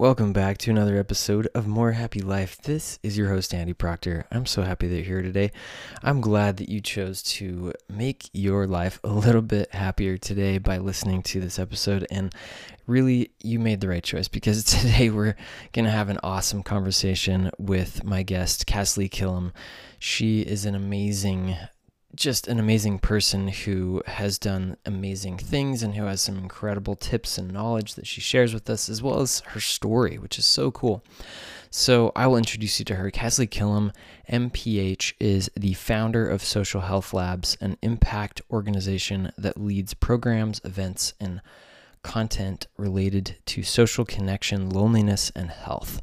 Welcome back to another episode of More Happy Life. This is your host, Andy Proctor. I'm so happy that you're here today. I'm glad that you chose to make your life a little bit happier today by listening to this episode. And really, you made the right choice because today we're going to have an awesome conversation with my guest, Kasley Killam. She is an amazing just an amazing person who has done amazing things and who has some incredible tips and knowledge that she shares with us, as well as her story, which is so cool. So I will introduce you to her. Kasley Killam, MPH, is the founder of Social Health Labs, an impact organization that leads programs, events, and content related to social connection, loneliness, and health.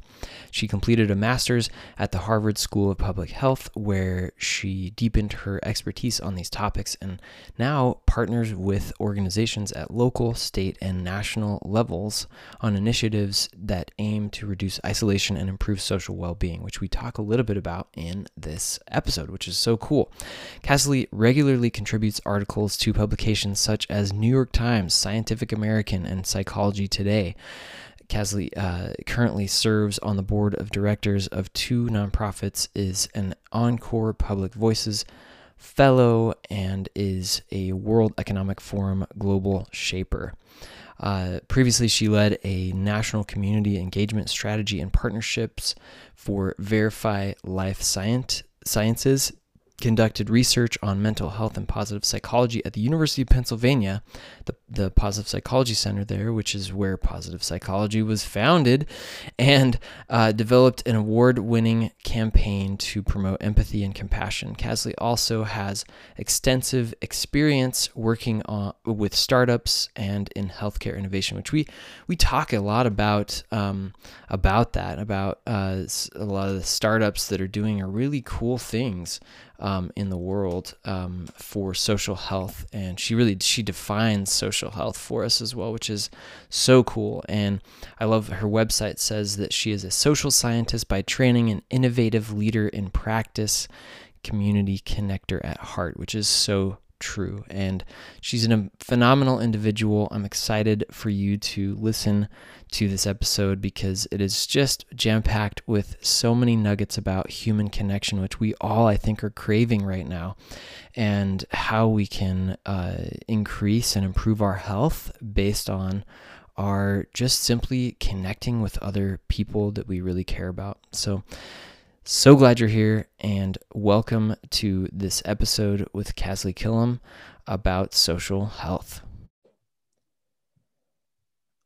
She completed a master's at the Harvard School of Public Health, where she deepened her expertise on these topics and now partners with organizations at local, state, and national levels on initiatives that aim to reduce isolation and improve social well being, which we talk a little bit about in this episode, which is so cool. Kasley regularly contributes articles to publications such as New York Times, Scientific American, and Psychology Today. Kasley uh, currently serves on the board of directors of two nonprofits, is an Encore Public Voices fellow, and is a World Economic Forum global shaper. Uh, previously, she led a national community engagement strategy and partnerships for Verily Life Science, Sciences conducted research on mental health and positive psychology at the University of Pennsylvania, the, the Positive Psychology Center there, which is where positive psychology was founded, and uh, developed an award winning campaign to promote empathy and compassion. Kasley also has extensive experience working on, with startups and in healthcare innovation, which we, we talk a lot about, um, about that, about uh, a lot of the startups that are doing really cool things um, in the world um, for social health, and she really she defines social health for us as well, which is so cool. And I love her website says that she is a social scientist by training, an innovative leader in practice, community connector at heart, which is so true. And she's a phenomenal individual. I'm excited for you to listen to this episode because it is just jam packed with so many nuggets about human connection, which we all, I think, are craving right now, and how we can uh, increase and improve our health based on our just simply connecting with other people that we really care about. So, so glad you're here and welcome to this episode with Kasley Killam about social health.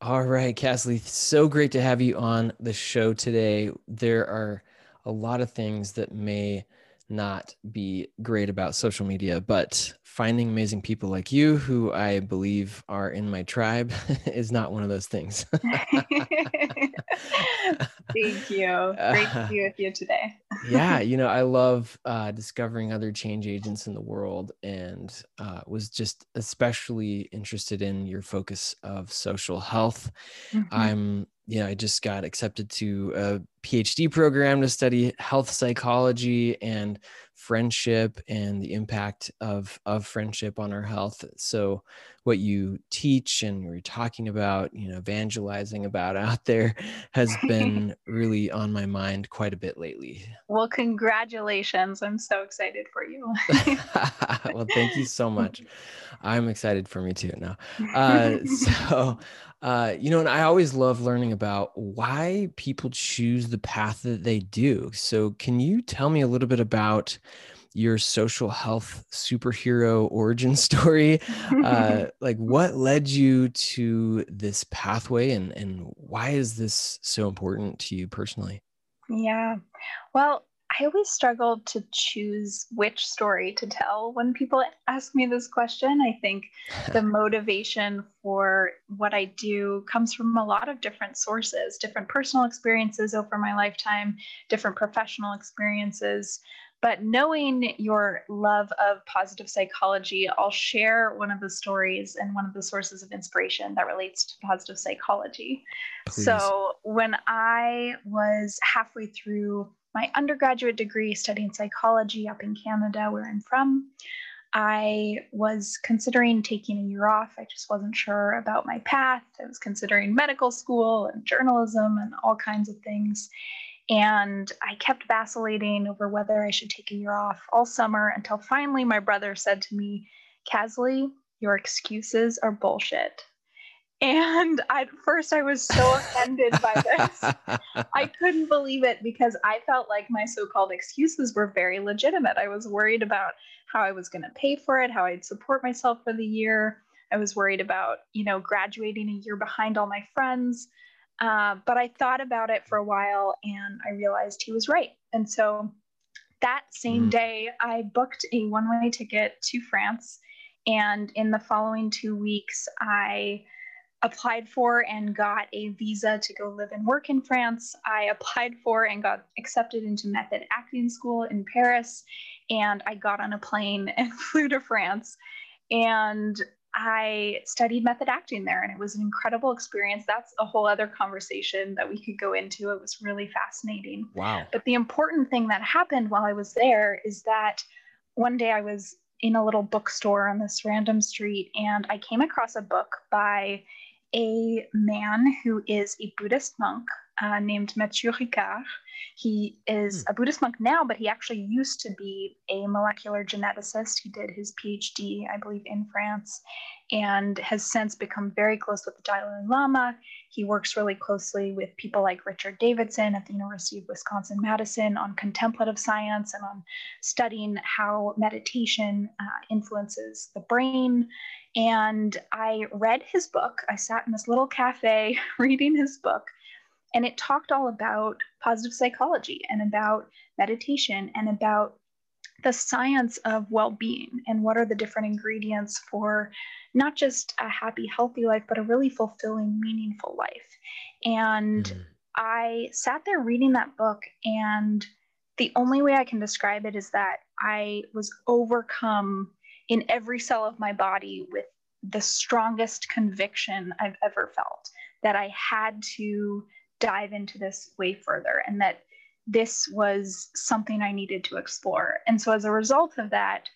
All right, Kasley, so great to have you on the show today. There are a lot of things that may not be great about social media, but finding amazing people like you, who I believe are in my tribe, is not one of those things. Thank you. Great to be with you today. yeah, you know, I love uh, discovering other change agents in the world and uh, was just especially interested in your focus of social health. Mm-hmm. I'm yeah, I just got accepted to a PhD program to study health psychology and friendship and the impact of of friendship on our health. So what you teach and you're talking about, you know, evangelizing about out there has been really on my mind quite a bit lately. Well, congratulations. I'm so excited for you. well, thank you so much. I'm excited for me too now. Uh, so uh, you know, and I always love learning about why people choose the path that they do. So, can you tell me a little bit about your social health superhero origin story? Uh, like, what led you to this pathway, and and why is this so important to you personally? Yeah, well, I always struggle to choose which story to tell when people ask me this question. I think the motivation for what I do comes from a lot of different sources, different personal experiences over my lifetime, different professional experiences. But knowing your love of positive psychology, I'll share one of the stories and one of the sources of inspiration that relates to positive psychology. Please. So, when I was halfway through my undergraduate degree studying psychology up in Canada, where I'm from. I was considering taking a year off. I just wasn't sure about my path. I was considering medical school and journalism and all kinds of things. And I kept vacillating over whether I should take a year off all summer until finally my brother said to me, Kasley, your excuses are bullshit. And at first, I was so offended by this. I couldn't believe it because I felt like my so called excuses were very legitimate. I was worried about how I was going to pay for it, how I'd support myself for the year. I was worried about, you know, graduating a year behind all my friends. Uh, but I thought about it for a while and I realized he was right. And so that same mm. day, I booked a one way ticket to France. And in the following two weeks, I applied for and got a visa to go live and work in France. I applied for and got accepted into method acting school in Paris. And I got on a plane and flew to France. And I studied method acting there, and it was an incredible experience. That's a whole other conversation that we could go into. It was really fascinating. Wow. But the important thing that happened while I was there is that one day I was in a little bookstore on this random street, and I came across a book by a man who is a Buddhist monk uh, named Matthieu Ricard. He is hmm. a Buddhist monk now, but he actually used to be a molecular geneticist. He did his PhD, I believe, in France, and has since become very close with the Dalai Lama. He works really closely with people like Richard Davidson at the University of Wisconsin Madison on contemplative science and on studying how meditation uh, influences the brain. And I read his book. I sat in this little cafe reading his book and it talked all about positive psychology and about meditation and about the science of well being and what are the different ingredients for not just a happy, healthy life, but a really fulfilling, meaningful life. And mm-hmm. I sat there reading that book, and the only way I can describe it is that I was overcome in every cell of my body with the strongest conviction I've ever felt that I had to dive into this way further and that this was something I needed to explore. And so as a result of that,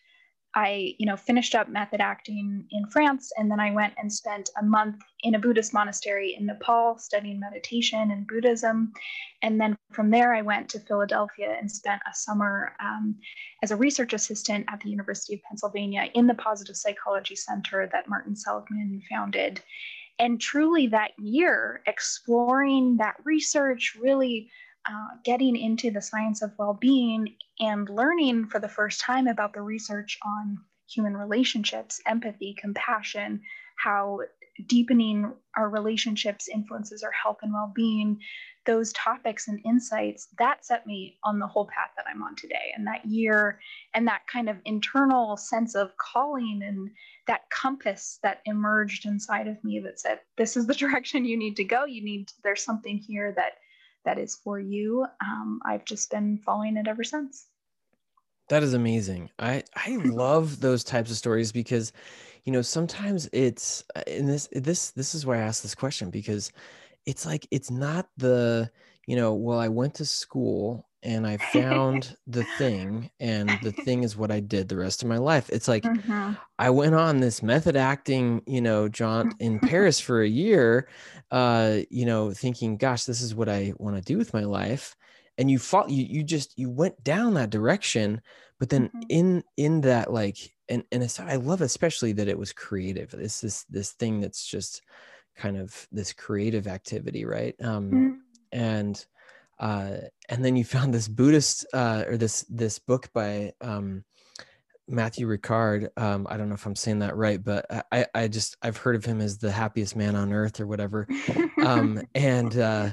I, you know, finished up method acting in France, and then I went and spent a month in a Buddhist monastery in Nepal studying meditation and Buddhism. And then from there, I went to Philadelphia and spent a summer um, as a research assistant at the University of Pennsylvania in the Positive Psychology Center that Martin Seligman founded. And truly, that year, exploring that research, really uh, getting into the science of well being and learning for the first time about the research on human relationships, empathy, compassion, how deepening our relationships influences our health and well being, those topics and insights, that set me on the whole path that I'm on today. And that year and that kind of internal sense of calling and that compass that emerged inside of me that said, this is the direction you need to go. You need, there's something here that that is for you. Um, I've just been following it ever since. That is amazing. I I love those types of stories because, you know, sometimes it's in this this this is why I asked this question because it's like it's not the you know well I went to school and I found the thing, and the thing is what I did the rest of my life. It's like mm-hmm. I went on this method acting, you know, jaunt in Paris for a year, uh, you know, thinking, gosh, this is what I want to do with my life. And you fought, you you just you went down that direction, but then mm-hmm. in in that like, and and it's, I love especially that it was creative. This this this thing that's just kind of this creative activity, right? Um, mm-hmm. and uh, and then you found this Buddhist uh, or this this book by um, Matthieu Ricard. Um, I don't know if I'm saying that right, but I, I just I've heard of him as the happiest man on earth or whatever. Um, and uh,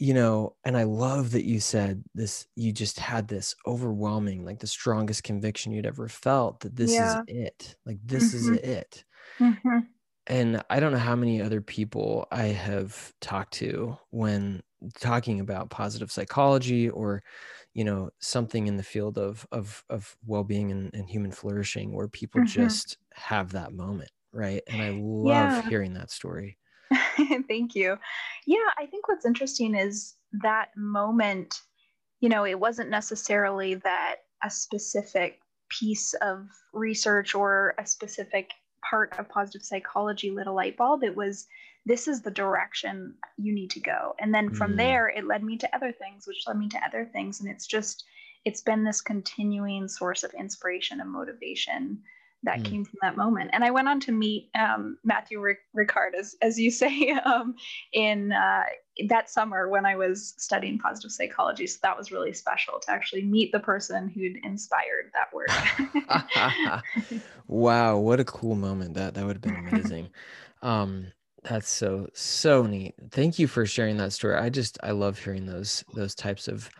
you know, and I love that you said this, you just had this overwhelming, like the strongest conviction you'd ever felt that this yeah. is it. Like, this mm-hmm. is it. Mm-hmm. And I don't know how many other people I have talked to when talking about positive psychology or, you know, something in the field of of of well-being and, and human flourishing where people mm-hmm. just have that moment, right? And I love yeah. hearing that story. Thank you. Yeah, I think what's interesting is that moment, you know, it wasn't necessarily that a specific piece of research or a specific part of positive psychology lit a light bulb. It was this is the direction you need to go. And then from mm. there, it led me to other things, which led me to other things. And it's just, it's been this continuing source of inspiration and motivation that mm. came from that moment. And I went on to meet um, Matthieu Ricard, as, as you say, um, in uh, that summer when I was studying positive psychology. So that was really special to actually meet the person who'd inspired that work. wow, what a cool moment! That that would have been amazing. um, that's so so neat. Thank you for sharing that story. I just I love hearing those those types of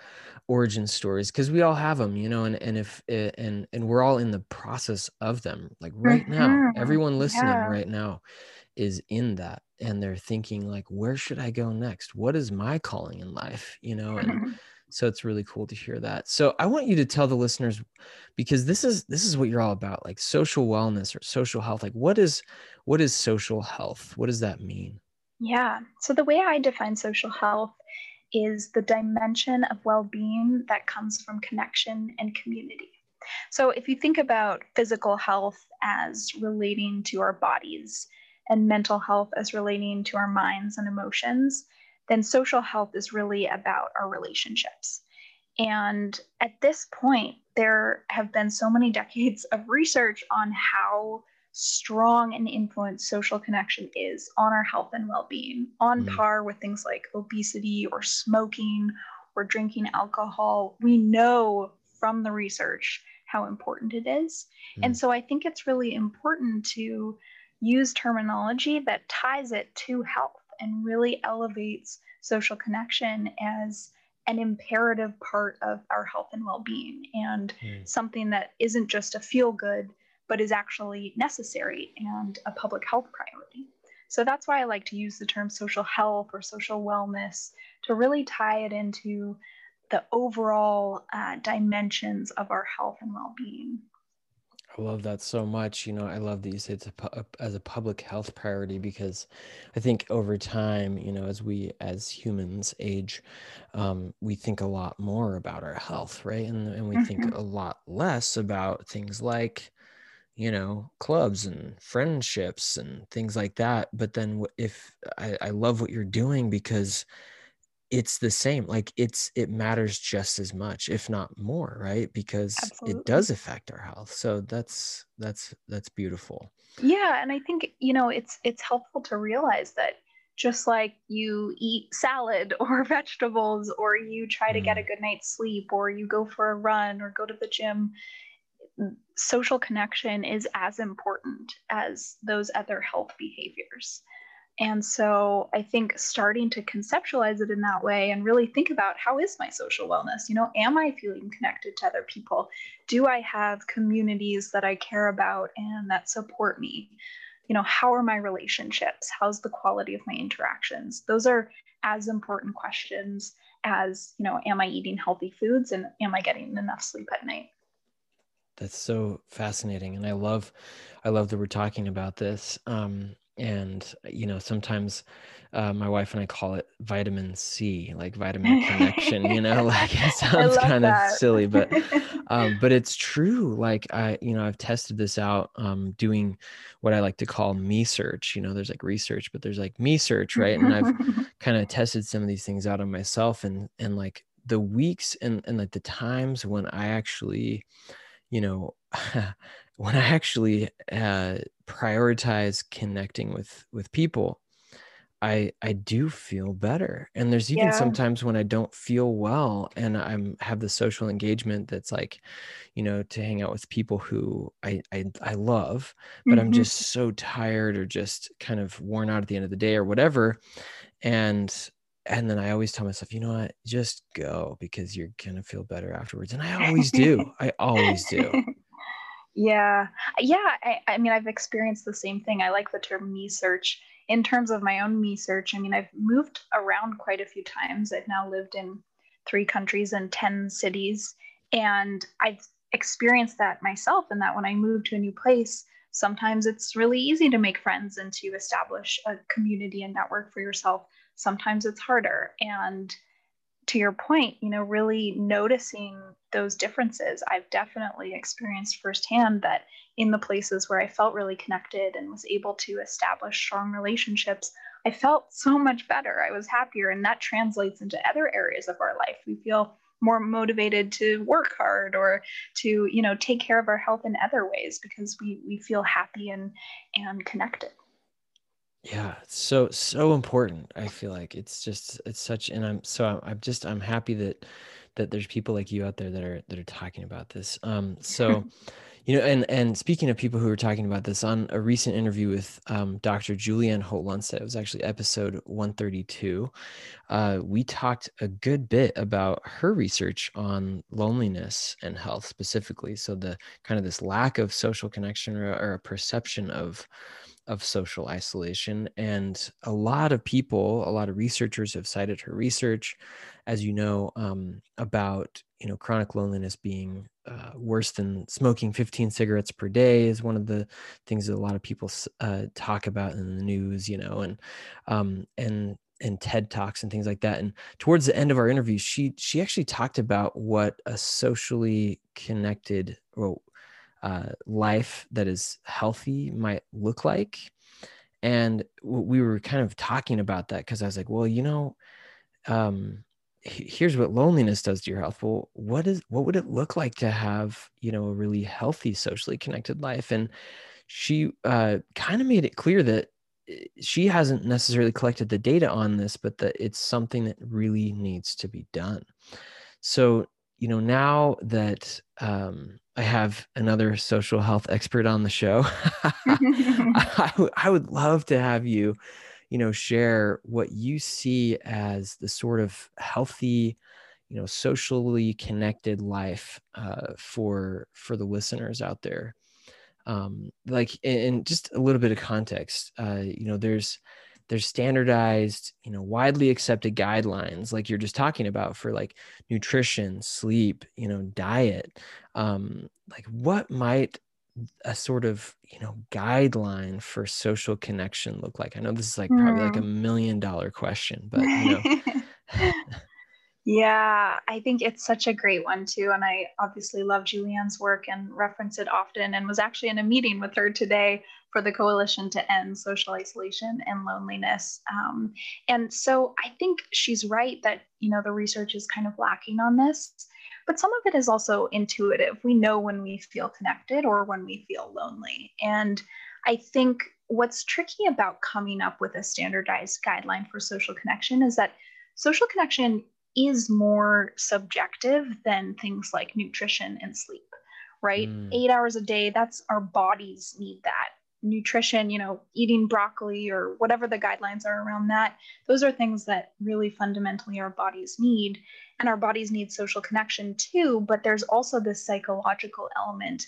origin stories because we all have them you know and and if eh, and and we're all in the process of them like right mm-hmm. now everyone listening yeah. right now is in that and they're thinking like where should i go next what is my calling in life you know and so it's really cool to hear that. So i want you to tell the listeners because this is this is what you're all about like social wellness or social health. Like what is what is social health? What does that mean? Yeah. So the way i define social health is the dimension of well being that comes from connection and community. So, if you think about physical health as relating to our bodies and mental health as relating to our minds and emotions, then social health is really about our relationships. And at this point, there have been so many decades of research on how strong an influence social connection is on our health and well being, on mm. par with things like obesity or smoking or drinking alcohol. We know from the research how important it is. Mm. And so I think it's really important to use terminology that ties it to health and really elevates social connection as an imperative part of our health and well being and mm. something that isn't just a feel good but is actually necessary and a public health priority. So that's why I like to use the term social health or social wellness to really tie it into the overall uh, dimensions of our health and well being. I love that so much. You know, I love that you say it's a, as a public health priority because I think over time, you know, as we as humans age, um, we think a lot more about our health, right? And, and we mm-hmm. think a lot less about things like you know clubs and friendships and things like that but then if I, I love what you're doing because it's the same like it's it matters just as much if not more right because Absolutely. it does affect our health so that's that's that's beautiful yeah and i think you know it's it's helpful to realize that just like you eat salad or vegetables or you try to mm. get a good night's sleep or you go for a run or go to the gym social connection is as important as those other health behaviors. And so I think starting to conceptualize it in that way and really think about how is my social wellness? You know, am I feeling connected to other people? Do I have communities that I care about and that support me? You know, how are my relationships? How's the quality of my interactions? Those are as important questions as, you know, am I eating healthy foods and am I getting enough sleep at night? that's so fascinating and i love i love that we're talking about this um and you know sometimes uh, my wife and i call it vitamin c like vitamin connection you know like it sounds kind that. of silly but um, but it's true like i you know i've tested this out um, doing what i like to call me search you know there's like research but there's like me search right and i've kind of tested some of these things out on myself and and like the weeks and and like the times when i actually you know when i actually uh, prioritize connecting with with people i i do feel better and there's even yeah. sometimes when i don't feel well and i'm have the social engagement that's like you know to hang out with people who i i, I love but mm-hmm. i'm just so tired or just kind of worn out at the end of the day or whatever and and then I always tell myself, you know what, just go because you're gonna feel better afterwards. And I always do. I always do. Yeah. Yeah. I, I mean, I've experienced the same thing. I like the term me search. In terms of my own me search, I mean, I've moved around quite a few times. I've now lived in three countries and 10 cities. And I've experienced that myself, and that when I move to a new place, sometimes it's really easy to make friends and to establish a community and network for yourself. Sometimes it's harder. And to your point, you know, really noticing those differences. I've definitely experienced firsthand that in the places where I felt really connected and was able to establish strong relationships, I felt so much better. I was happier, and that translates into other areas of our life. We feel more motivated to work hard or to, you know, take care of our health in other ways because we we feel happy and and connected. Yeah, it's so so important. I feel like it's just it's such and I'm so I'm, I'm just I'm happy that that there's people like you out there that are that are talking about this. Um so you know and and speaking of people who are talking about this on a recent interview with um, Dr. Julianne Holt it was actually episode 132. Uh, we talked a good bit about her research on loneliness and health specifically. So the kind of this lack of social connection or, or a perception of of social isolation. And a lot of people, a lot of researchers have cited her research, as you know, um, about you know chronic loneliness being uh, worse than smoking 15 cigarettes per day is one of the things that a lot of people uh, talk about in the news, you know, and um, and and TED talks and things like that. And towards the end of our interview, she she actually talked about what a socially connected or uh, life that is healthy might look like. And we were kind of talking about that because I was like, well, you know, um, here's what loneliness does to your health. Well, what is what would it look like to have you know a really healthy, socially connected life? And she uh, kind of made it clear that eh, she hasn't necessarily collected the data on this, but that it's something that really needs to be done. So you know now that um, I have another social health expert on the show. I, w- I would love to have you, you know, share what you see as the sort of healthy, you know, socially connected life uh, for for the listeners out there. Um, like, and just a little bit of context. Uh, you know, there's there's standardized you know widely accepted guidelines like you're just talking about for like nutrition sleep you know diet um like what might a sort of you know guideline for social connection look like i know this is like probably like a hmm. million dollar question but you know Yeah, I think it's such a great one too. And I obviously love Julianne's work and reference it often and was actually in a meeting with her today for the Coalition to End Social Isolation and Loneliness. Um, and so I think she's right that, you know, the research is kind of lacking on this, but some of it is also intuitive. We know when we feel connected or when we feel lonely. And I think what's tricky about coming up with a standardized guideline for social connection is that social connection is more subjective than things like nutrition and sleep, right? Mm. Eight hours a day, that's our bodies need that. Nutrition, you know, eating broccoli or whatever the guidelines are around that, those are things that really fundamentally our bodies need. And our bodies need social connection too, but there's also this psychological element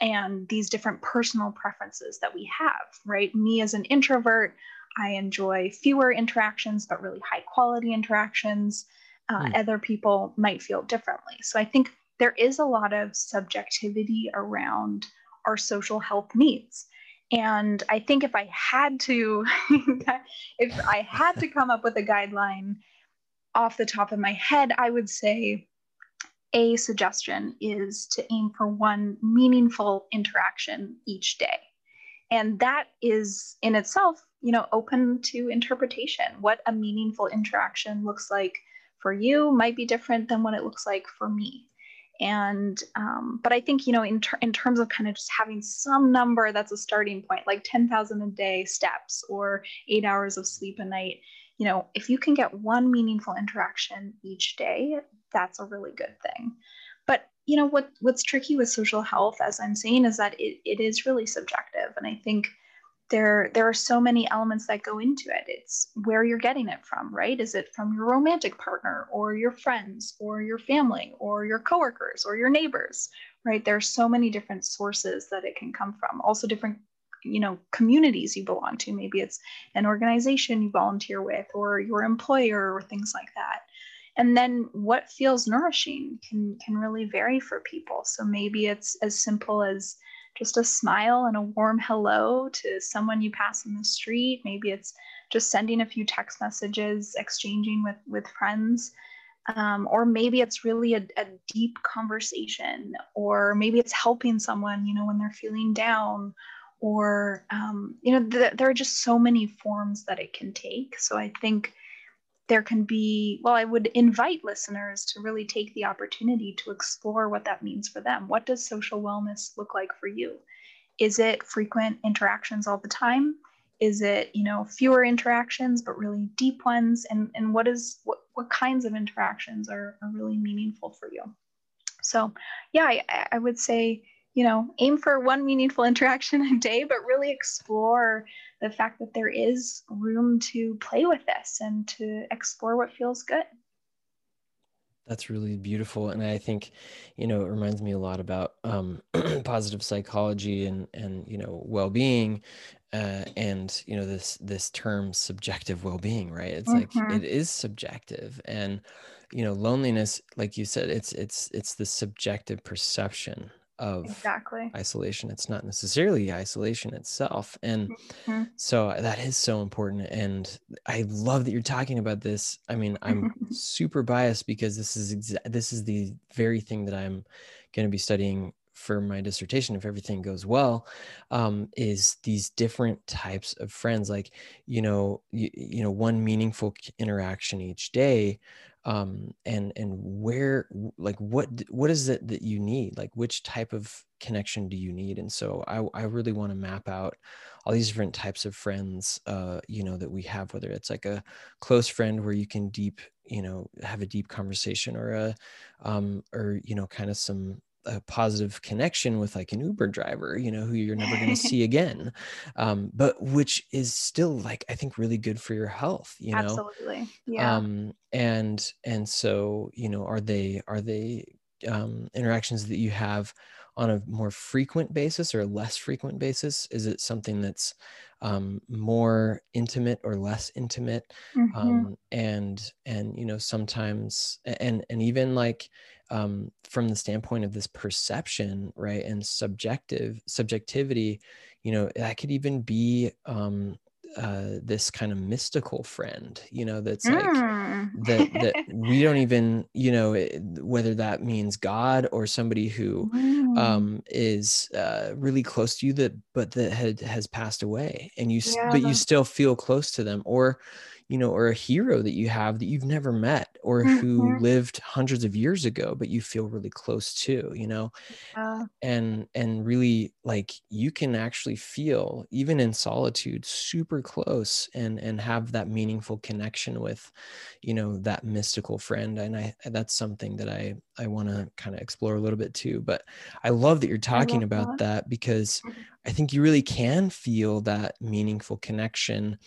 and these different personal preferences that we have, right? Me as an introvert, I enjoy fewer interactions, but really high quality interactions uh, mm. other people might feel differently. So I think there is a lot of subjectivity around our social health needs. And I think if I had to, if I had to come up with a guideline off the top of my head, I would say a suggestion is to aim for one meaningful interaction each day. And that is in itself, you know, open to interpretation. What a meaningful interaction looks like for you might be different than what it looks like for me and um, but i think you know in, ter- in terms of kind of just having some number that's a starting point like 10000 a day steps or eight hours of sleep a night you know if you can get one meaningful interaction each day that's a really good thing. But you know what what's tricky with social health as i'm saying is that it, it is really subjective. And i think there there are so many elements that go into it. It's where you're getting it from right? Is it from your romantic partner or your friends or your family or your coworkers or your neighbors right? There are so many different sources that it can come from. Also different you know communities you belong to. Maybe it's an organization you volunteer with or your employer or things like that. And then what feels nourishing can can really vary for people. So maybe it's as simple as just a smile and a warm hello to someone you pass in the street. Maybe it's just sending a few text messages, exchanging with, with friends. Um, or maybe it's really a, a, deep conversation, or maybe it's helping someone, you know, when they're feeling down, or, um, you know, th- there are just so many forms that it can take. So I think there can be, well, I would invite listeners to really take the opportunity to explore what that means for them. What does social wellness look like for you? Is it frequent interactions all the time? Is it, you know, fewer interactions but really deep ones? And and what is what what kinds of interactions are, are really meaningful for you? So yeah, I, I would say you know, aim for one meaningful interaction a day, but really explore the fact that there is room to play with this and to explore what feels good. That's really beautiful, and I think, you know, it reminds me a lot about um, positive psychology and and you know well-being, uh, and you know this this term subjective well-being, right? It's mm-hmm. like it is subjective, and you know loneliness, like you said, it's it's it's the subjective perception of exactly. isolation. It's not necessarily isolation itself and mm-hmm. so that is so important and i love that you're talking about this. I mean i'm super biased because this is exa- this is the very thing that i'm going to be studying for my dissertation if everything goes well um, is these different types of friends. Like you know you, you know one meaningful interaction each day um, and and where like what what is it that you need? Like which type of connection do you need? And so i, I really want to map out all these different types of friends uh, you know that we have whether it's like a close friend where you can deep you know have a deep conversation or a um, or you know kind of some a positive connection with like an Uber driver, you know, who you're never going to see again, um, but which is still like I think really good for your health, you know. Absolutely, yeah. Um, and and so you know, are they are they um, interactions that you have on a more frequent basis or a less frequent basis? Is it something that's um, more intimate or less intimate? Mm-hmm. Um, and and you know sometimes and and even like um, from the standpoint of this perception, right, and subjective subjectivity, you know, that could even be um, uh, this kind of mystical friend, you know, that's like mm. that that we don't even, you know, it, whether that means God or somebody who mm. um, is uh, really close to you that but that had, has passed away, and you yeah. but you still feel close to them, or you know, or a hero that you have that you've never met or mm-hmm. who lived hundreds of years ago, but you feel really close to, you know, uh, and, and really like you can actually feel even in solitude, super close and, and have that meaningful connection with, you know, that mystical friend. And I, that's something that I, I want to kind of explore a little bit too, but I love that you're talking about that. that because mm-hmm. I think you really can feel that meaningful connection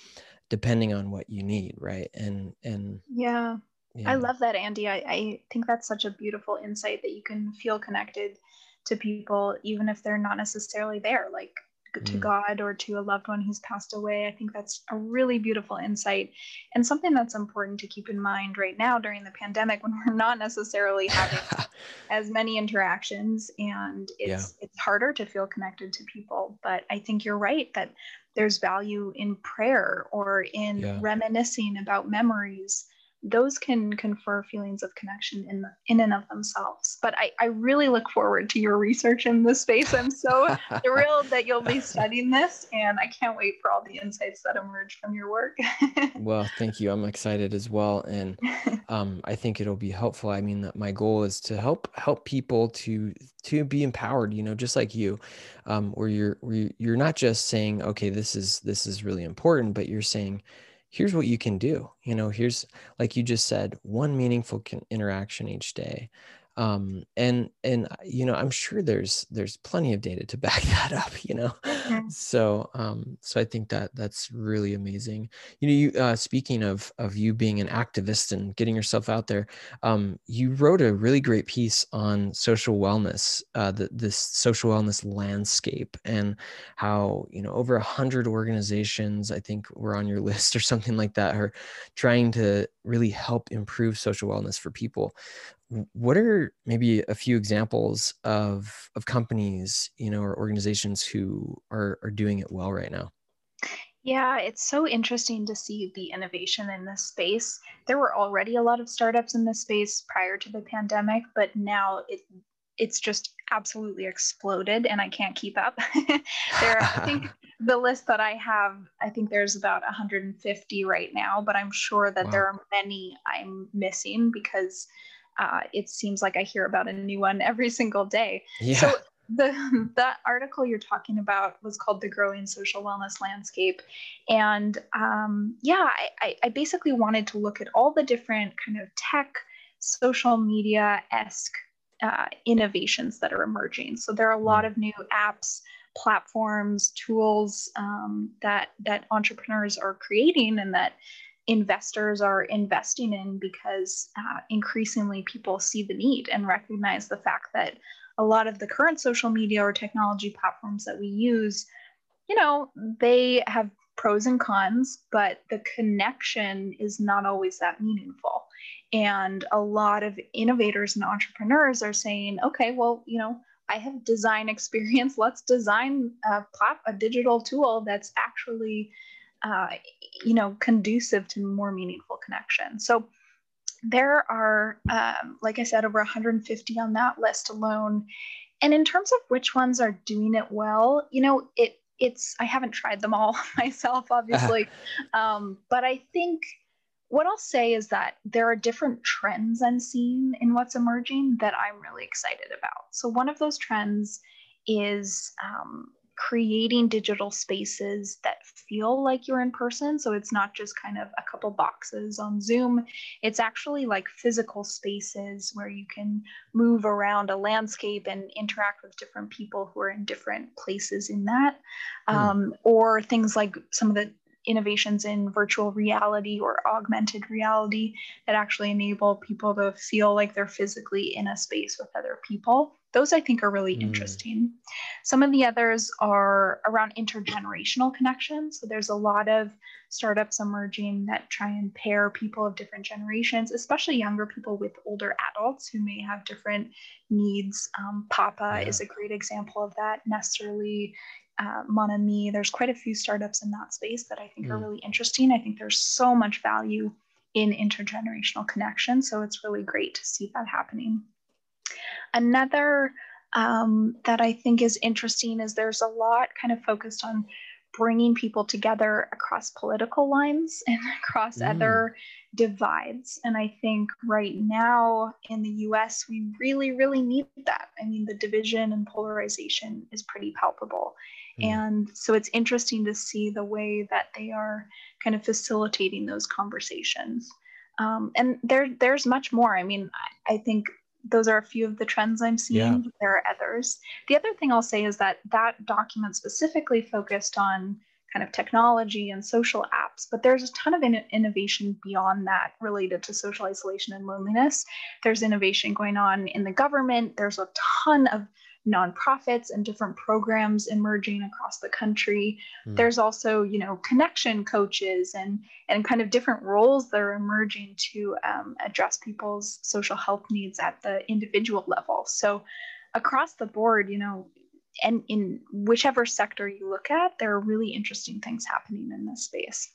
depending on what you need right and and yeah, yeah. i love that andy I, I think that's such a beautiful insight that you can feel connected to people even if they're not necessarily there like to mm. god or to a loved one who's passed away i think that's a really beautiful insight and something that's important to keep in mind right now during the pandemic when we're not necessarily having as many interactions and it's yeah. it's harder to feel connected to people but i think you're right that there's value in prayer or in yeah. reminiscing about memories those can confer feelings of connection in the, in and of themselves. But I, I really look forward to your research in this space. I'm so thrilled that you'll be studying this, and I can't wait for all the insights that emerge from your work. well, thank you. I'm excited as well, and um, I think it'll be helpful. I mean, my goal is to help help people to to be empowered. You know, just like you, um, where you're where you're not just saying, okay, this is this is really important, but you're saying here's what you can do you know here's like you just said one meaningful interaction each day um, and and uh, you know i'm sure there's there's plenty of data to back that up you know so um so i think that that's really amazing. You know you uh speaking of of you being an activist and getting yourself out there um you wrote a really great piece on social wellness uh the, this social wellness landscape and how you know over a hundred organizations i think were on your list or something like that are trying to really help improve social wellness for people what are maybe a few examples of of companies you know or organizations who are are doing it well right now? Yeah it's so interesting to see the innovation in this space. There were already a lot of startups in this space prior to the pandemic but now it it's just absolutely exploded and i can't keep up. There i think the list that i have i think there's about 150 right now but i'm sure that wow. there are many i'm missing because uh, it seems like I hear about a new one every single day. Yeah. So the that article you're talking about was called "The Growing Social Wellness Landscape," and um, yeah, I, I basically wanted to look at all the different kind of tech, social media esque uh, innovations that are emerging. So there are a lot hmm. of new apps, platforms, tools um, that that entrepreneurs are creating, and that investors are investing in because uh, increasingly people see the need and recognize the fact that a lot of the current social media or technology platforms that we use, you know, they have pros and cons, but the connection is not always that meaningful. And a lot of innovators and entrepreneurs are saying, okay, well, you know, I have design experience. Let's design a, plat- a digital tool that's actually uh, you know, conducive to more meaningful connection. So there are, um, like I said, over 150 on that list alone. And in terms of which ones are doing it well, you know, it it's I haven't tried them all myself, obviously, um, but I think what I'll say is that there are different trends I'm seeing in what's emerging that I'm really excited about. So one of those trends is um, creating digital spaces that feel like you're in person. So it's not just kind of a couple boxes on Zoom. It's actually like physical spaces where you can move around a landscape and interact with different people who are in different places in that. Mm. Um, or things like some of the innovations in virtual reality or augmented reality that actually enable people to feel like they're physically in a space with other people. Those I think are really mm. interesting. Some of the others are around intergenerational connections. So there's a lot of startups emerging that try and pair people of different generations, especially younger people with older adults who may have different needs. Um, Papa yeah. is a great example of that. Nesterly, uh, Mon Ami. There's quite a few startups in that space that I think mm. are really interesting. I think there's so much value in intergenerational connection. So it's really great to see that happening. Another um, that I think is interesting is there's a lot kind of focused on bringing people together across political lines and across mm. other divides. And I think right now in the US, we really, really need that. I mean, the division and polarization is pretty palpable. Mm. And so it's interesting to see the way that they are kind of facilitating those conversations. Um, and there, there's much more. I mean, I, I, think those are a few of the trends I'm seeing. Yeah. There are others. The other thing I'll say is that that document specifically focused on kind of technology and social apps, but there's a ton of in- innovation beyond that related to social isolation and loneliness. There's innovation going on in the government. There's a ton of nonprofits and different programs emerging across the country. Mm. There's also, you know, connection coaches and and kind of different roles that are emerging to um, address people's social health needs at the individual level. So across the board, you know, and in whichever sector you look at, there are really interesting things happening in this space.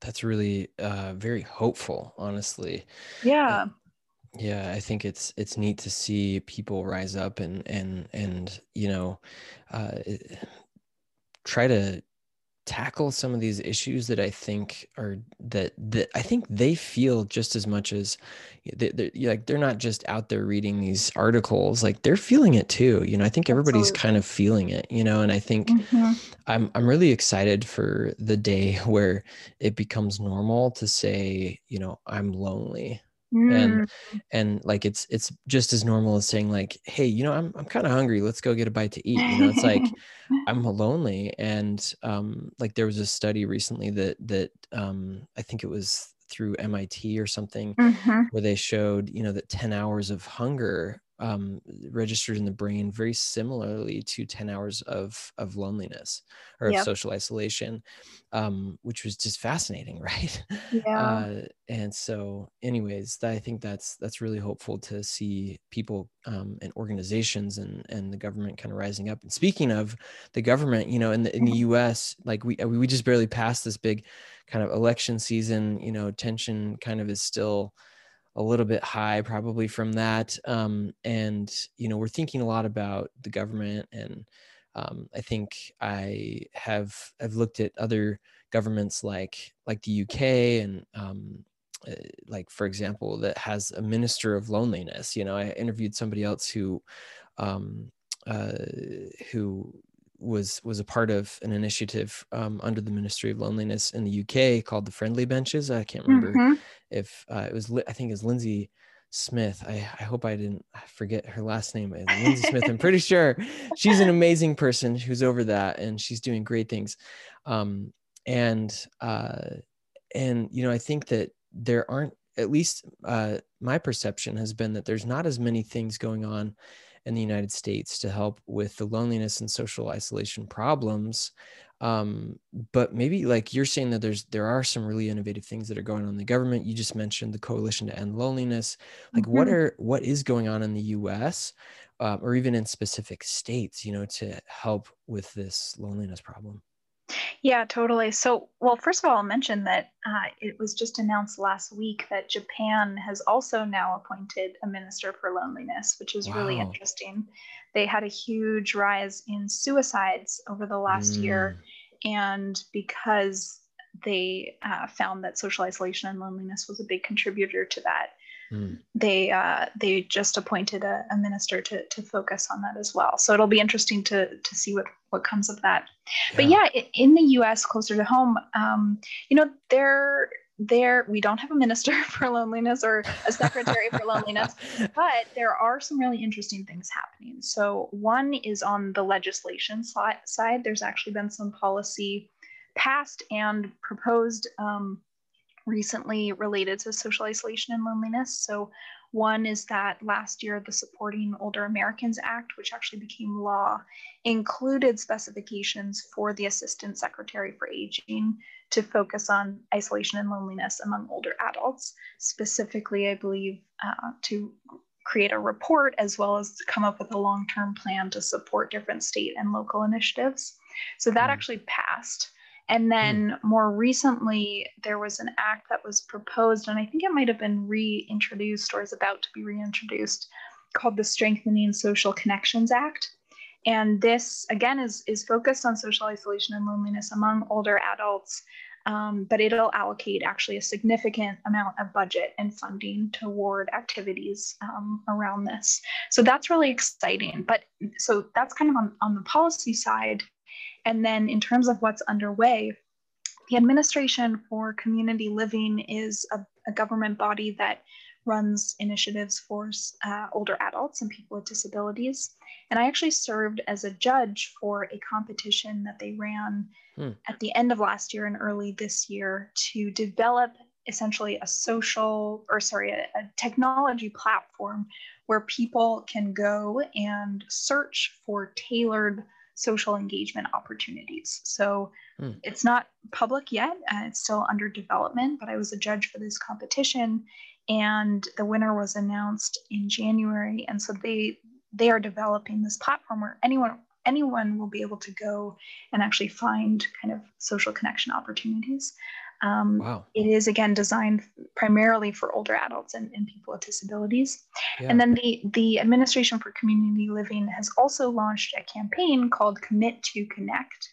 That's really uh, very hopeful, honestly. Yeah yeah i think it's it's neat to see people rise up and and and you know uh, try to tackle some of these issues that i think are that that i think they feel just as much as they, they're like they're not just out there reading these articles like they're feeling it too you know i think everybody's Absolutely. kind of feeling it you know and i think mm-hmm. i'm i'm really excited for the day where it becomes normal to say you know i'm lonely mm. and and like it's it's just as normal as saying like hey you know i'm, I'm kind of hungry let's go get a bite to eat you know it's like i'm lonely and um like there was a study recently that that um i think it was through MIT or something mm-hmm. where they showed you know that 10 hours of hunger um, registered in the brain very similarly to 10 hours of of loneliness or yep. of social isolation um, which was just fascinating right yeah. Uh, and so anyways i think that's that's really hopeful to see people um, and organizations and and the government kind of rising up and speaking of the government you know in the in the mm-hmm. us like we we just barely passed this big kind of election season you know tension kind of is still a little bit high probably from that um, and you know we're thinking a lot about the government and um, i think i have i've looked at other governments like like the uk and um, uh, like for example that has a minister of loneliness you know i interviewed somebody else who um, uh, who was was a part of an initiative um, under the Ministry of Loneliness in the UK called the Friendly Benches. I can't remember mm-hmm. If uh, it was. I think it's Lindsay Smith. I, I hope I didn't forget her last name. Lindsay Smith. I'm pretty sure she's an amazing person who's over that, and she's doing great things. Um, and uh, and you know, I think that there aren't. At least uh, my perception has been that there's not as many things going on in the United States to help with the loneliness and social isolation problems. Um, but maybe like you're saying that there's there are some really innovative things that are going on in the government. You just mentioned the Coalition to End Loneliness. Like mm-hmm. what are what is going on in the U.S. Uh, or even in specific states, you know, to help with this loneliness problem? Yeah, totally. So, well, first of all, I'll mention that uh, it was just announced last week that Japan has also now appointed a minister for loneliness, which is wow. really interesting. They had a huge rise in suicides over the last mm. year. And because they uh, found that social isolation and loneliness was a big contributor to that, Mm. They uh, they just appointed a, a, minister to to focus on that as well. So it'll be interesting to to see what what comes of that. Yeah. But yeah, in the U.S. closer to home, um, you know, there there we don't have a minister for loneliness or a secretary for loneliness but there are some really interesting things happening so one is on the legislation side there's actually been some policy passed and proposed um, recently related to social isolation and loneliness. So, one is that last year, the Supporting Older Americans Act, which actually became law, included specifications for the Assistant Secretary for Aging to focus on isolation and loneliness among older adults, specifically, I believe, uh, to create a report as well as come up with a long term plan to support different state and local initiatives. So that mm. actually passed. And hmm. then more recently, there was an act that was proposed, and I think it might have been reintroduced or is about to be reintroduced, called the Strengthening Social Connections Act. And this, again, is, is focused on social isolation and loneliness among older adults, um, but it'll allocate actually a significant amount of budget and funding toward activities um, around this. So that's really exciting. But so that's kind of on, on the policy side. And then in terms of what's underway, the Administration for Community Living is a, a government body that runs initiatives for uh, older adults and people with disabilities. And I actually served as a judge for a competition that they ran hmm. at the end of last year and early this year to develop essentially a social or sorry a, a, technology platform where people can go and search for tailored social engagement opportunities. So hmm. it's not public yet, uh, it's still under development, but I was a judge for this competition and the winner was announced in January. And so they they are developing this platform where anyone anyone will be able to go and actually find kind of social connection opportunities. Um, wow. It is again designed primarily for older adults and, and people with disabilities. Yeah. And then the, the Administration for Community Living has also launched a campaign called Commit to Connect.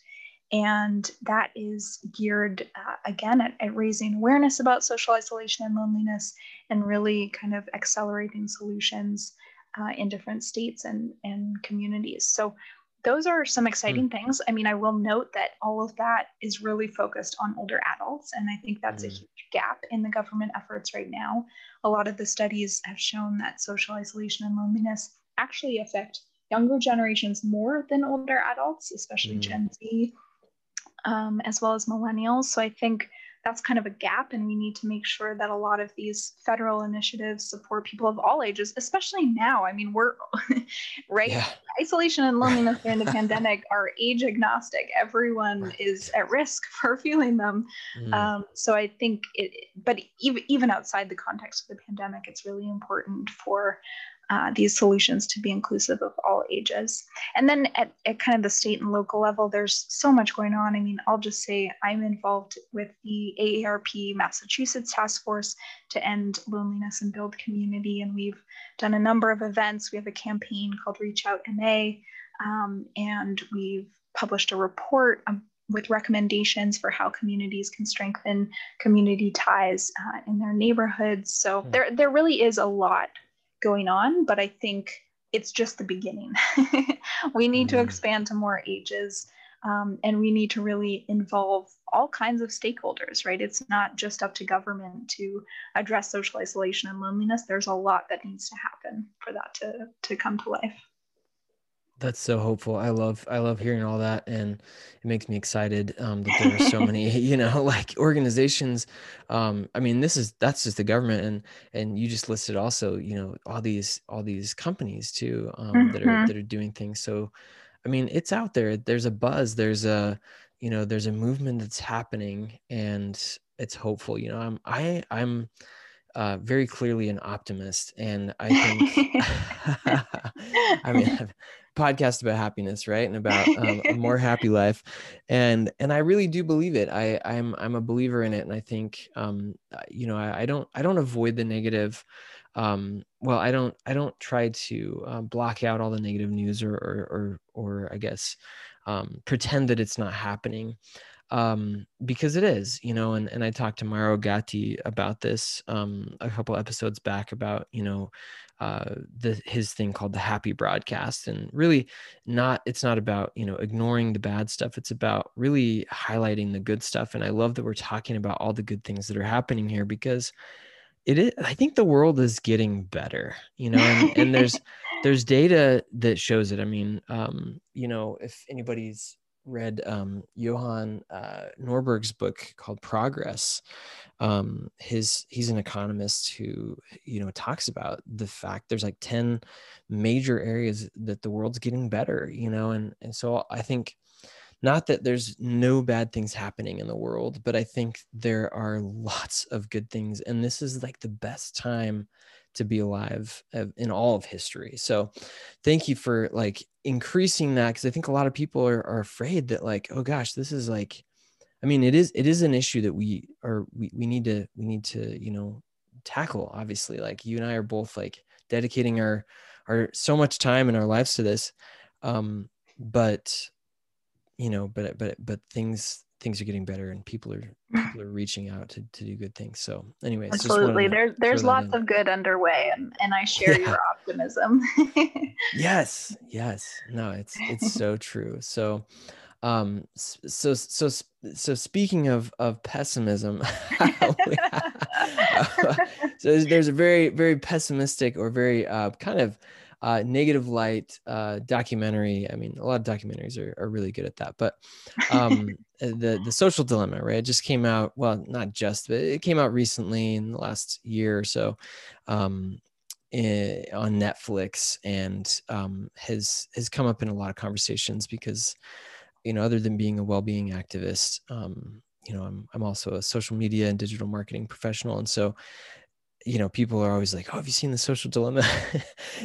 And that is geared uh, again at, at raising awareness about social isolation and loneliness and really kind of accelerating solutions uh, in different states and, and communities. So those are some exciting mm. things. I mean, I will note that all of that is really focused on older adults. And I think that's mm. a hmm. huge gap in the government efforts right now. A lot of the studies have shown that social isolation and loneliness actually affect younger generations more than older adults, especially mm. Gen Z, um, as well as millennials. So I think that's kind of a gap and we need to make sure that a lot of these federal initiatives support people of all ages especially now i mean we're right yeah. isolation and loneliness during the pandemic are age agnostic everyone is at risk for feeling them mm. um, so i think it but even even outside the context of the pandemic it's really important for uh, these solutions to be inclusive of all ages. And then at, at kind of the state and local level, there's so much going on. I mean, I'll just say I'm involved with the AARP Massachusetts Task Force to End Loneliness and Build Community. And we've done a number of events. We have a campaign called Reach Out MA, um, and we've published a report um, with recommendations for how communities can strengthen community ties uh, in their neighborhoods. So mm. there, there really is a lot going on, but I think it's just the beginning. we need mm-hmm. to expand to more ages. Um, and we need to really involve all kinds of stakeholders, right? It's not just up to government to address social isolation and loneliness. There's a lot that needs to happen for that to, to come to life. That's so hopeful. I love I love hearing all that, and it makes me excited um, that there are so many you know like organizations. Um, I mean, this is that's just the government, and and you just listed also you know all these all these companies too um, mm-hmm. that are mm-hmm. that are doing things. So, I mean, it's out there. There's a buzz. There's a you know there's a movement that's happening, and it's hopeful. You know, I'm I I'm uh, very clearly an optimist, and I think I mean podcast about happiness, right, and about um, a more happy life, and and I really do believe it. I I'm I'm a believer in it, and I think um, uh, you know I, I don't I don't avoid the negative. Um, well, I don't I don't try to uh, block out all the negative news or or or, or I guess um, pretend that it's not happening um, because it is, you know, and, and I talked to Mauro Gatti about this um, a couple episodes back about, you know, uh, the his thing called the happy broadcast and really not it's not about you know ignoring the bad stuff it's about really highlighting the good stuff and i love that we're talking about all the good things that are happening here because it is i think the world is getting better you know and, and there's there's data that shows it i mean um you know if anybody's read um, Johan uh, Norberg's book called Progress. Um, his he's an economist who you know talks about the fact there's like ten major areas that the world's getting better. You know, and and so I think not that there's no bad things happening in the world, but I think there are lots of good things, and this is like the best time to be alive in all of history. So thank you for like increasing that because I think a lot of people are, are afraid that like, oh gosh, this is like, I mean, it is it is an issue that we are we, we need to we need to, you know, tackle, obviously. Like you and I are both like dedicating our our so much time in our lives to this. Um, but you know, but but but things things are getting better and people are people are reaching out to, to do good things. So anyways absolutely. there's there's lots of good underway and, and i share yeah. your optimism. Yes yes. No it's it's so true. So um so so so speaking of of pessimism so there's a very very pessimistic or very uh kind of uh, negative light uh, documentary. I mean, a lot of documentaries are, are really good at that. But um, uh, the the social dilemma, right? It just came out. Well, not just, but it came out recently in the last year or so. Um, in, eh, on Netflix and um, has has come up in a lot of conversations because you know other than being a well-being activist um, you know I'm, I'm also a social media and digital marketing professional and so you know people are always like oh have you seen the social dilemma?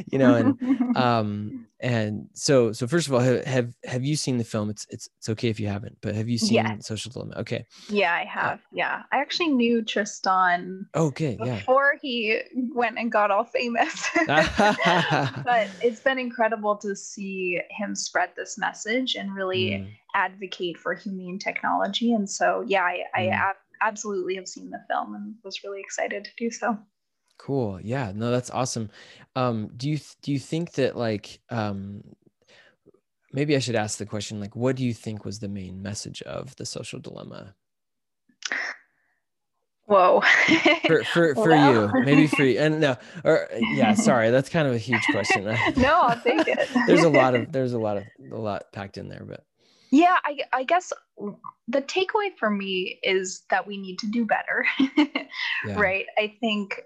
You know and um and so so first of all have have you seen the film? It's it's it's okay if you haven't but have you seen social dilemma? Okay. Yeah i uh, have. Yeah. I actually knew tristan okay before yeah. he went and got all famous. But it's been incredible to see him spread this message and really mm. advocate for humane technology and so yeah i i mm absolutely have seen the film and was really excited to do so. Cool. Yeah. No, that's awesome. Um, do you do you think that like um, maybe I should ask the question like, what do you think was the main message of the social dilemma? Whoa. for for, for well. you, maybe for you. And no, or yeah, sorry, that's kind of a huge question. no, I'll take it. there's a lot of there's a lot of a lot packed in there, but yeah, I I guess the takeaway for me is that we need to do better. yeah. Right? I think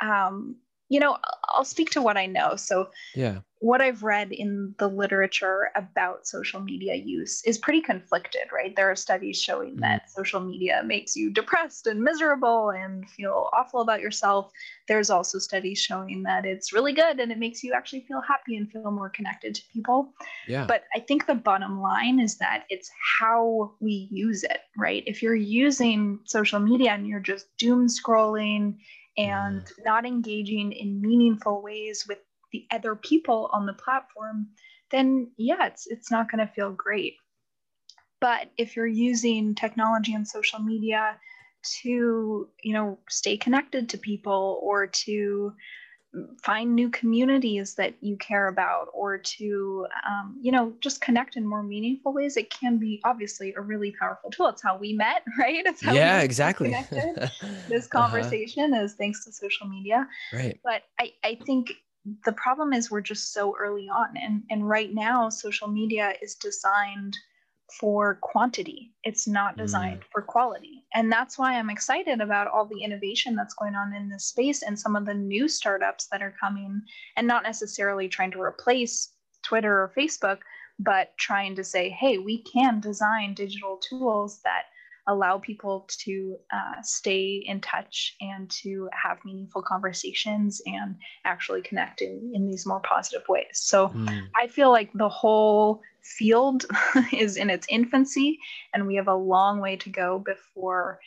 um you know, I'll speak to what I know. So, yeah, what I've read in the literature about social media use is pretty conflicted, right? There are studies showing mm-hmm. that social media makes you depressed and miserable and feel awful about yourself. There's also studies showing that it's really good and it makes you actually feel happy and feel more connected to people. Yeah. But I think the bottom line is that it's how we use it, right? If you're using social media and you're just doom scrolling and mm. not engaging in meaningful ways with the other people on the platform, then yeah, it's it's not going to feel great. But if you're using technology and social media to, you know, stay connected to people or to find new communities that you care about or to um, you know just connect in more meaningful ways it can be obviously a really powerful tool. It's how we met right? It's how yeah exactly. this uh-huh. conversation uh-huh. is thanks to social media. Right. But i i think the problem is we're just so early on and and right now social media is designed for quantity. It's not designed mm. for quality. And that's why I'm excited about all the innovation that's going on in this space and some of the new startups that are coming and not necessarily trying to replace Twitter or Facebook, but trying to say, hey, we can design digital tools that allow people to uh, stay in touch and to have meaningful conversations and actually connect in, in these more positive ways. So mm. I feel like the whole field is in its infancy, and we have a long way to go before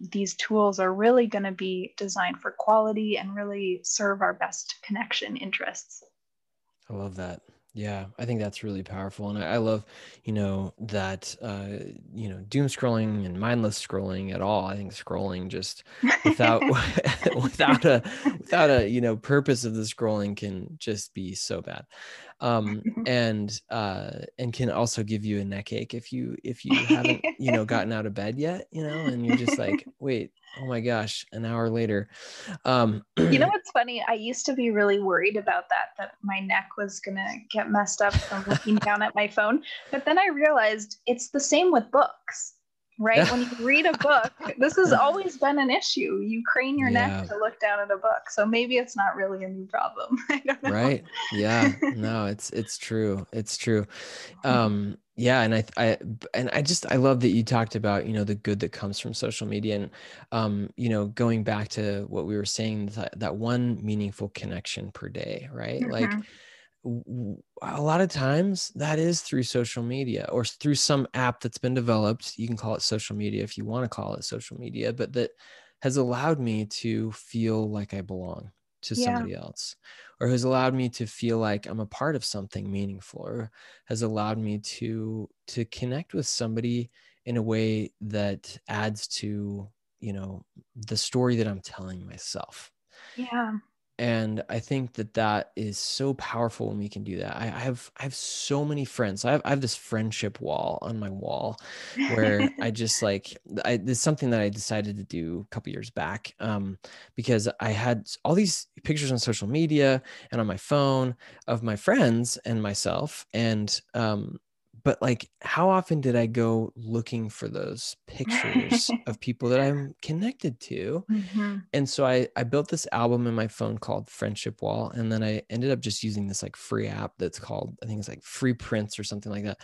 these tools are really going to be designed for quality and really serve our best connection interests. I love that. Yeah, I think that's really powerful, and I, I love, you know, that uh, you know, doom scrolling and mindless scrolling at all. I think scrolling just without without a without a you know purpose of the scrolling can just be so bad, um, and uh, and can also give you a neck ache if you if you haven't you know gotten out of bed yet, you know, and you're just like, wait, oh my gosh an hour later. Um you know what's funny? I used to be really worried about that that my neck was gonna get messed up from looking down at my phone but then i realized it's the same with books right? When you read a book this has always been an issue. You crane your yeah. neck to look down at a book so maybe it's not really a new problem. Right. Yeah. No it's it's true. It's true. Um yeah and i i and i just i love that you talked about you know the good that comes from social media and um you know going back to what we were saying that, that one meaningful connection per day right? Mm-hmm. like a lot of times that is through social media or through some app that's been developed. You can call it social media if you want to call it social media but that has allowed me to feel like i belong to yeah. somebody else or has allowed me to feel like i'm a part of something meaningful or has allowed me to to connect with somebody in a way that adds to you know the story that i'm telling myself. Yeah and i think that that is so powerful when we can do that. I, I have i have so many friends. I have, I have this friendship wall on my wall where i just like i this is something that i decided to do a couple years back um, because i had all these pictures on social media and on my phone of my friends and myself. And um, but like how often did i go looking for those pictures of people that i'm connected to mm-hmm. and so I, I built this album in my phone called friendship wall and then i ended up just using this like free app that's called i think it's like free prints or something like that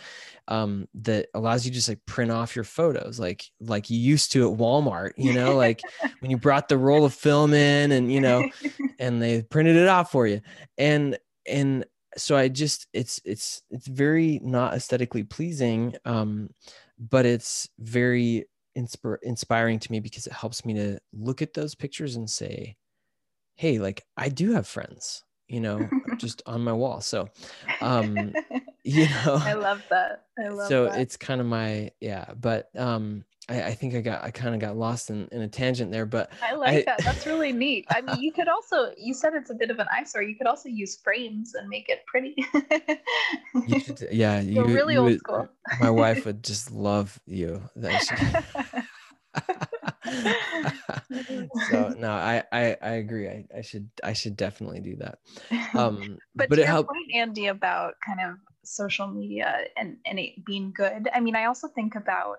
um, that allows you to just like print off your photos like like you used to at walmart you know like when you brought the roll of film in and you know and they printed it off for you and and so I just it's it's it's very not aesthetically pleasing, um, but it's very inspir- inspiring to me because it helps me to look at those pictures and say, hey, like I do have friends, you know, just on my wall. So, um, you know, I love that. I love so that. it's kind of my yeah, but um, I, I think I got I kind of got lost in, in a tangent there, but I like I, that. That's really neat. I mean, you could also you said it's a bit of an eyesore. You could also use frames and make it pretty. you should, yeah, you really you old would, school. my wife would just love you. So no, I, I I agree. I, I should I should definitely do that. Um, but, but to it helped. point, Andy, about kind of social media and and it being good. I mean, I also think about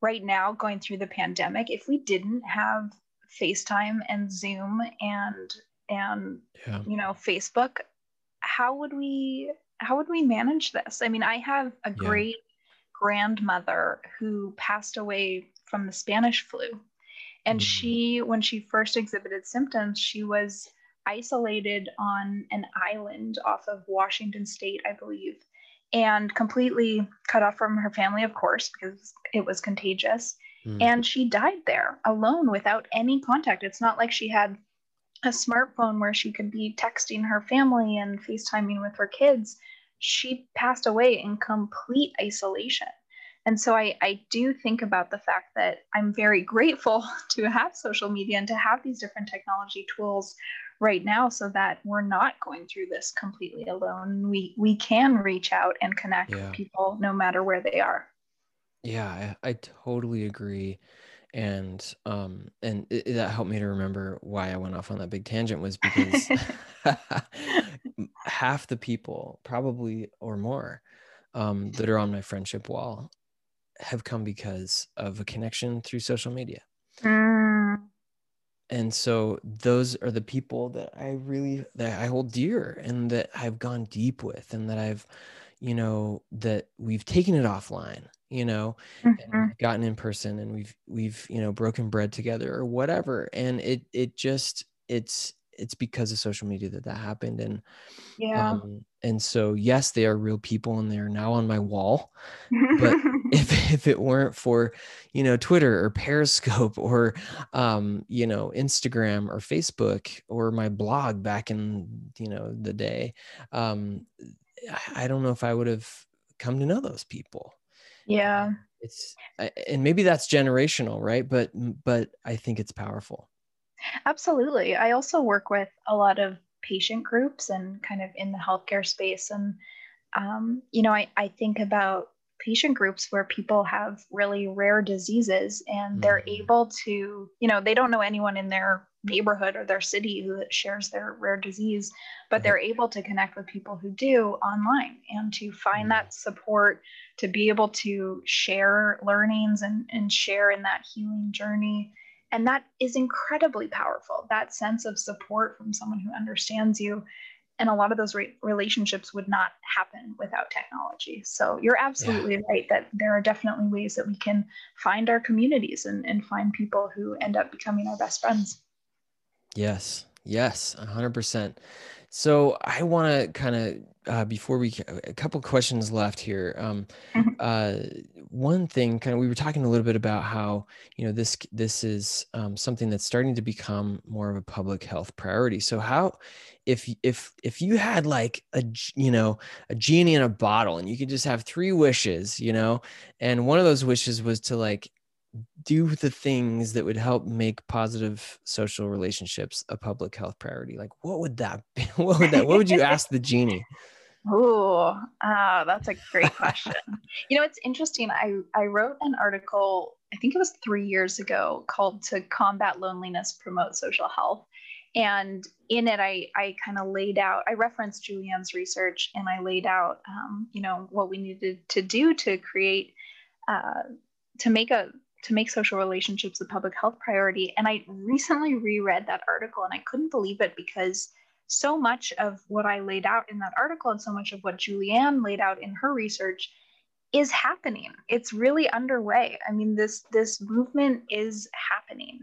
right now going through the pandemic. If we didn't have FaceTime and Zoom and and Yeah. you know Facebook, how would we how would we manage this? I mean, I have a Yeah. great grandmother who passed away from the Spanish flu. And Mm. she, when she first exhibited symptoms, she was isolated on an island off of Washington State, I believe, and completely cut off from her family, of course, because it was contagious. Mm. And she died there alone without any contact. It's not like she had a smartphone where she could be texting her family and FaceTiming with her kids. She passed away in complete isolation. And so I, I do think about the fact that I'm very grateful to have social media and to have these different technology tools right now so that we're not going through this completely alone. We we can reach out and connect Yeah. with people no matter where they are. Yeah, I, I totally agree. And um and it, that helped me to remember why I went off on that big tangent was because half the people, probably or more, um, that are on my friendship wall have come because of a connection through social media. Mm, And so those are the people that I really that I hold dear and that I've gone deep with and that I've, you know, that we've taken it offline, you know, and mhm. we've gotten in person and we've we've you know broken bread together or whatever and it it just it's it's because of social media that that happened and Yeah. um and so yes they are real people and they're now on my wall but if if it weren't for you know twitter or periscope or um you know instagram or facebook or my blog back in you know the day um i, I don't know if i would have come to know those people yeah. it's and maybe that's generational right but but i think it's powerful Absolutely. I also work with a lot of patient groups and kind of in the healthcare space. And, um, you know, I, I think about patient groups where people have really rare diseases and they're Mhm. able to, you know, they don't know anyone in their neighborhood or their city who shares their rare disease, but they're able to connect with people who do online and to find Mhm. that support, to be able to share learnings and, and share in that healing journey and that is incredibly powerful. That sense of support from someone who understands you and a lot of those re- relationships would not happen without technology. So you're absolutely right that there are definitely ways that we can find our communities and, and find people who end up becoming our best friends. Yes, yes, a hundred percent. So I want to kind of uh, before we a couple questions left here. Um, Mhm. uh, one thing, kind of, we were talking a little bit about how you know this this is um, something that's starting to become more of a public health priority. So how, if if if you had like a you know a genie in a bottle and you could just have three wishes, you know, and one of those wishes was to like do the things that would help make positive social relationships a public health priority like what would that be what would that what would you ask the genie Oh, ah, that's a great question. you know, it's interesting. I, I wrote an article, I think it was three years ago, called To Combat Loneliness, Promote Social Health. And in it, I, I kind of laid out, I referenced Julianne's research and I laid out, um, you know, what we needed to do to create, uh, to make a, to make social relationships a public health priority. And I recently reread that article and I couldn't believe it because so much of what I laid out in that article and so much of what Julianne laid out in her research is happening. It's really underway. I mean, this this movement is happening.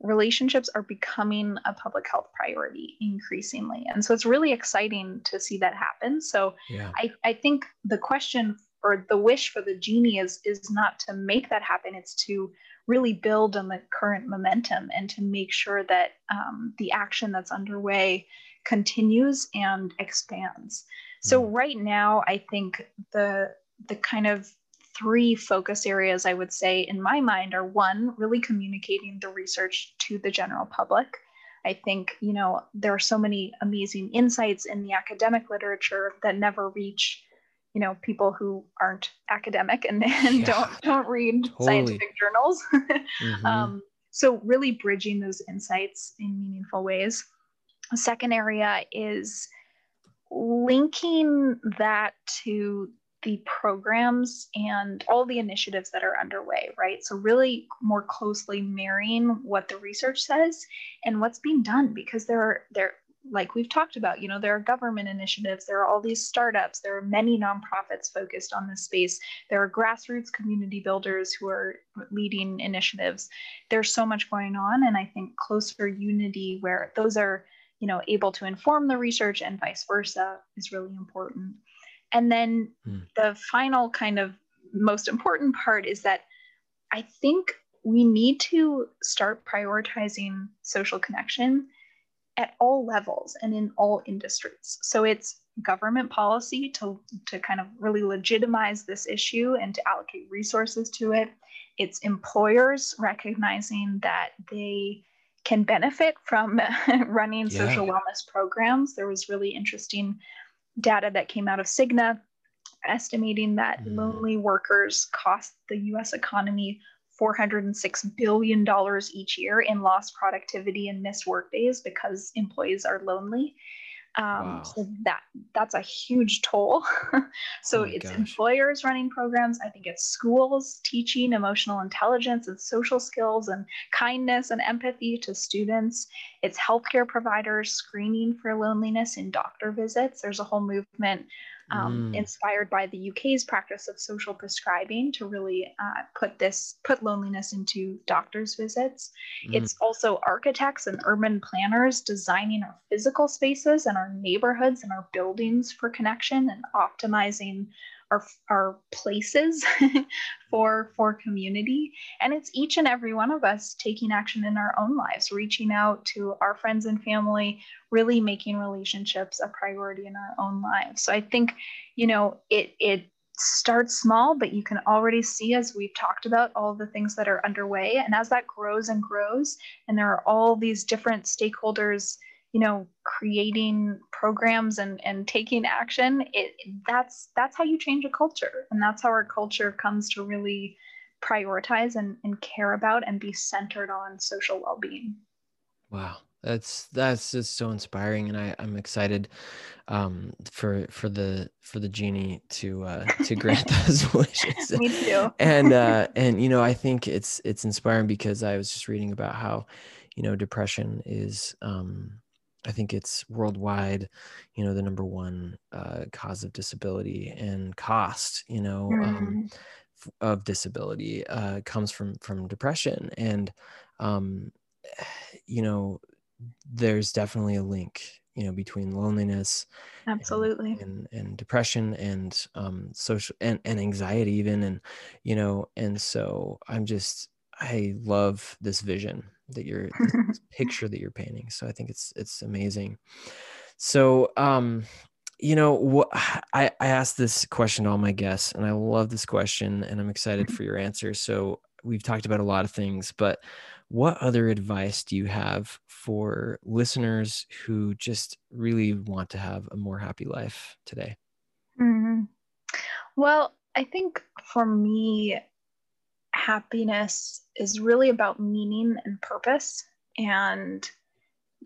Relationships are becoming a public health priority increasingly. And so it's really exciting to see that happen. So yeah I, I think the question or the wish for the genie is is not to make that happen it's to really build on the current momentum and to make sure that um, the action that's underway continues and expands so Mm. right now i think the the kind of three focus areas I would say in my mind are one, really communicating the research to the general public. I think, you know, there are so many amazing insights in the academic literature that never reach, you know, people who aren't academic and, and yeah, don't don't read totally. scientific journals. mm-hmm. um, so really bridging those insights in meaningful ways. A second area is linking that to the programs and all the initiatives that are underway, right? So, really more closely marrying what the research says and what's being done because there are, there, like we've talked about, you know, there are government initiatives, there are all these startups, there are many nonprofits focused on this space, there are grassroots community builders who are leading initiatives. There's so much going on, and I think closer unity where those are, you know, able to inform the research and vice versa is really important. And then hmm. the final kind of most important part is that I think we need to start prioritizing social connection at all levels and in all industries. So it's government policy to, to kind of really legitimize this issue and to allocate resources to it. It's employers recognizing that they can benefit from running yeah. social wellness programs. There was really interesting data that came out of Cigna estimating that mm. lonely workers cost the US economy $406 billion each year in lost productivity and missed work days because employees are lonely. Um, wow. So that that's a huge toll. so oh it's gosh. employers running programs. I think it's schools teaching emotional intelligence and social skills and kindness and empathy to students. It's healthcare providers screening for loneliness in doctor visits. There's a whole movement um, mm. inspired by the UK's practice of social prescribing to really uh, put this put loneliness into doctors' visits. Mm. It's also architects and urban planners designing our physical spaces and our neighborhoods and our buildings for connection and optimizing our, our places for for community. And it's each and every one of us taking action in our own lives reaching out to our friends and family really making relationships a priority in our own lives. So i think you know it it starts small but you can already see as we've talked about all the things that are underway. And as that grows and grows and there are all these different stakeholders you know creating programs and and taking action it that's that's how you change a culture. And that's how our culture comes to really prioritize and, and care about and be centered on social well-being. Wow. That's that's just so inspiring. And I, i'm excited um, for for the for the genie to uh, to grant those wishes. Me too. And uh and you know i think it's it's inspiring because i was just reading about how you know depression is um I think it's worldwide, you know, the number one uh, cause of disability and cost, you know, um, mm. um, f- of disability uh, comes from from depression, and um, you know, there's definitely a link, you know, between loneliness, absolutely, and, and, and depression and um, social and, and anxiety even, and you know, and so I'm just I love this vision that you're this picture that you're painting. So I think it's it's amazing. So um you know what I, I asked this question to all my guests and I love this question and I'm excited for your answer. So we've talked about a lot of things, but what other advice do you have for listeners who just really want to have a more happy life today? Mm-hmm. Well, I think for me, happiness is really about meaning and purpose and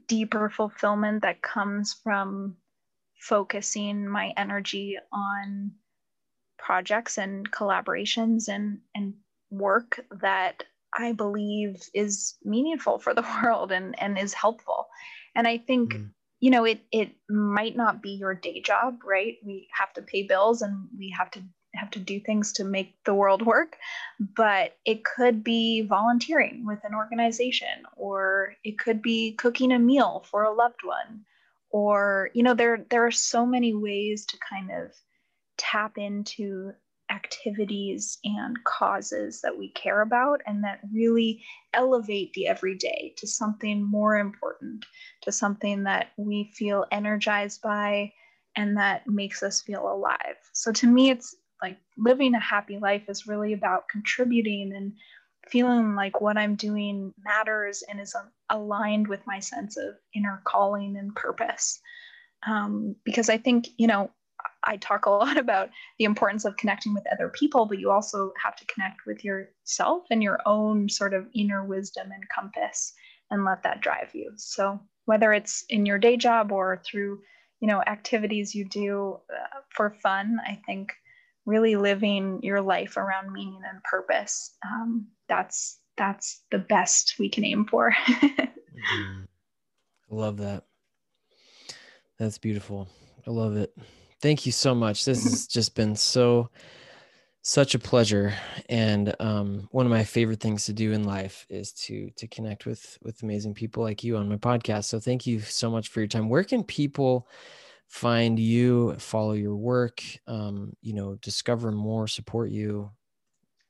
deeper fulfillment that comes from focusing my energy on projects and collaborations and, and work that I believe is meaningful for the world and, and is helpful. And I think, mm. you know, it it might not be your day job, right? We have to pay bills and we have to have to do things to make the world work, but it could be volunteering with an organization, or it could be cooking a meal for a loved one, or you know, there there are so many ways to kind of tap into activities and causes that we care about and that really elevate the everyday to something more important, to something that we feel energized by and that makes us feel alive. So to me, it's like living a happy life is really about contributing and feeling like what I'm doing matters and is aligned with my sense of inner calling and purpose. Um, because I think, you know, I talk a lot about the importance of connecting with other people, but you also have to connect with yourself and your own sort of inner wisdom and compass and let that drive you. So, whether it's in your day job or through, you know, activities you do uh, for fun, I think really living your life around meaning and purpose um, that's that's the best we can aim for. Mm-hmm. love that. That's beautiful. I love it. Thank you so much. This has just been so such a pleasure. And um, one of my favorite things to do in life is to to connect with with amazing people like you on my podcast. So thank you so much for your time. Where can people find you, follow your work, um, you know, discover more, support you?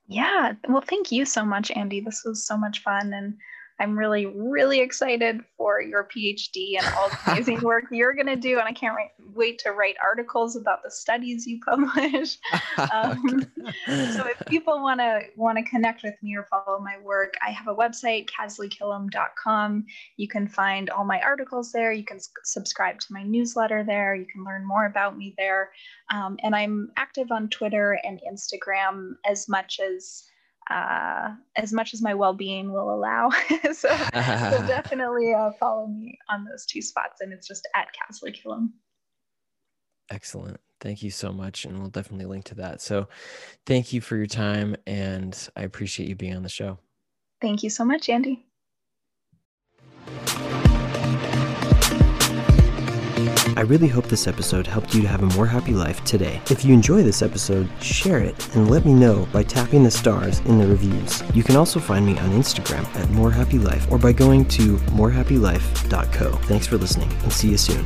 Yeah. Well, thank you so much, Andy. This was so much fun. And I'm really, really excited for your PhD and all the amazing work you're going to do. And I can't wait, wait to write articles about the studies you publish. Um, so if people want to want to connect with me or follow my work, I have a website, kasleykillam.com. You can find all my articles there. You can subscribe to my newsletter there. You can learn more about me there. Um, and I'm active on Twitter and Instagram as much as uh, as much as my well-being will allow. so, so, definitely uh, follow me on those two spots, and it's just at Kasley Killam. Excellent. Thank you so much, and we'll definitely link to that. So, thank you for your time, and I appreciate you being on the show. Thank you so much, Andy. I really hope this episode helped you to have a more happy life today. If you enjoy this episode, share it and let me know by tapping the stars in the reviews. You can also find me on Instagram at morehappylife or by going to morehappylife.co. Thanks for listening and see you soon.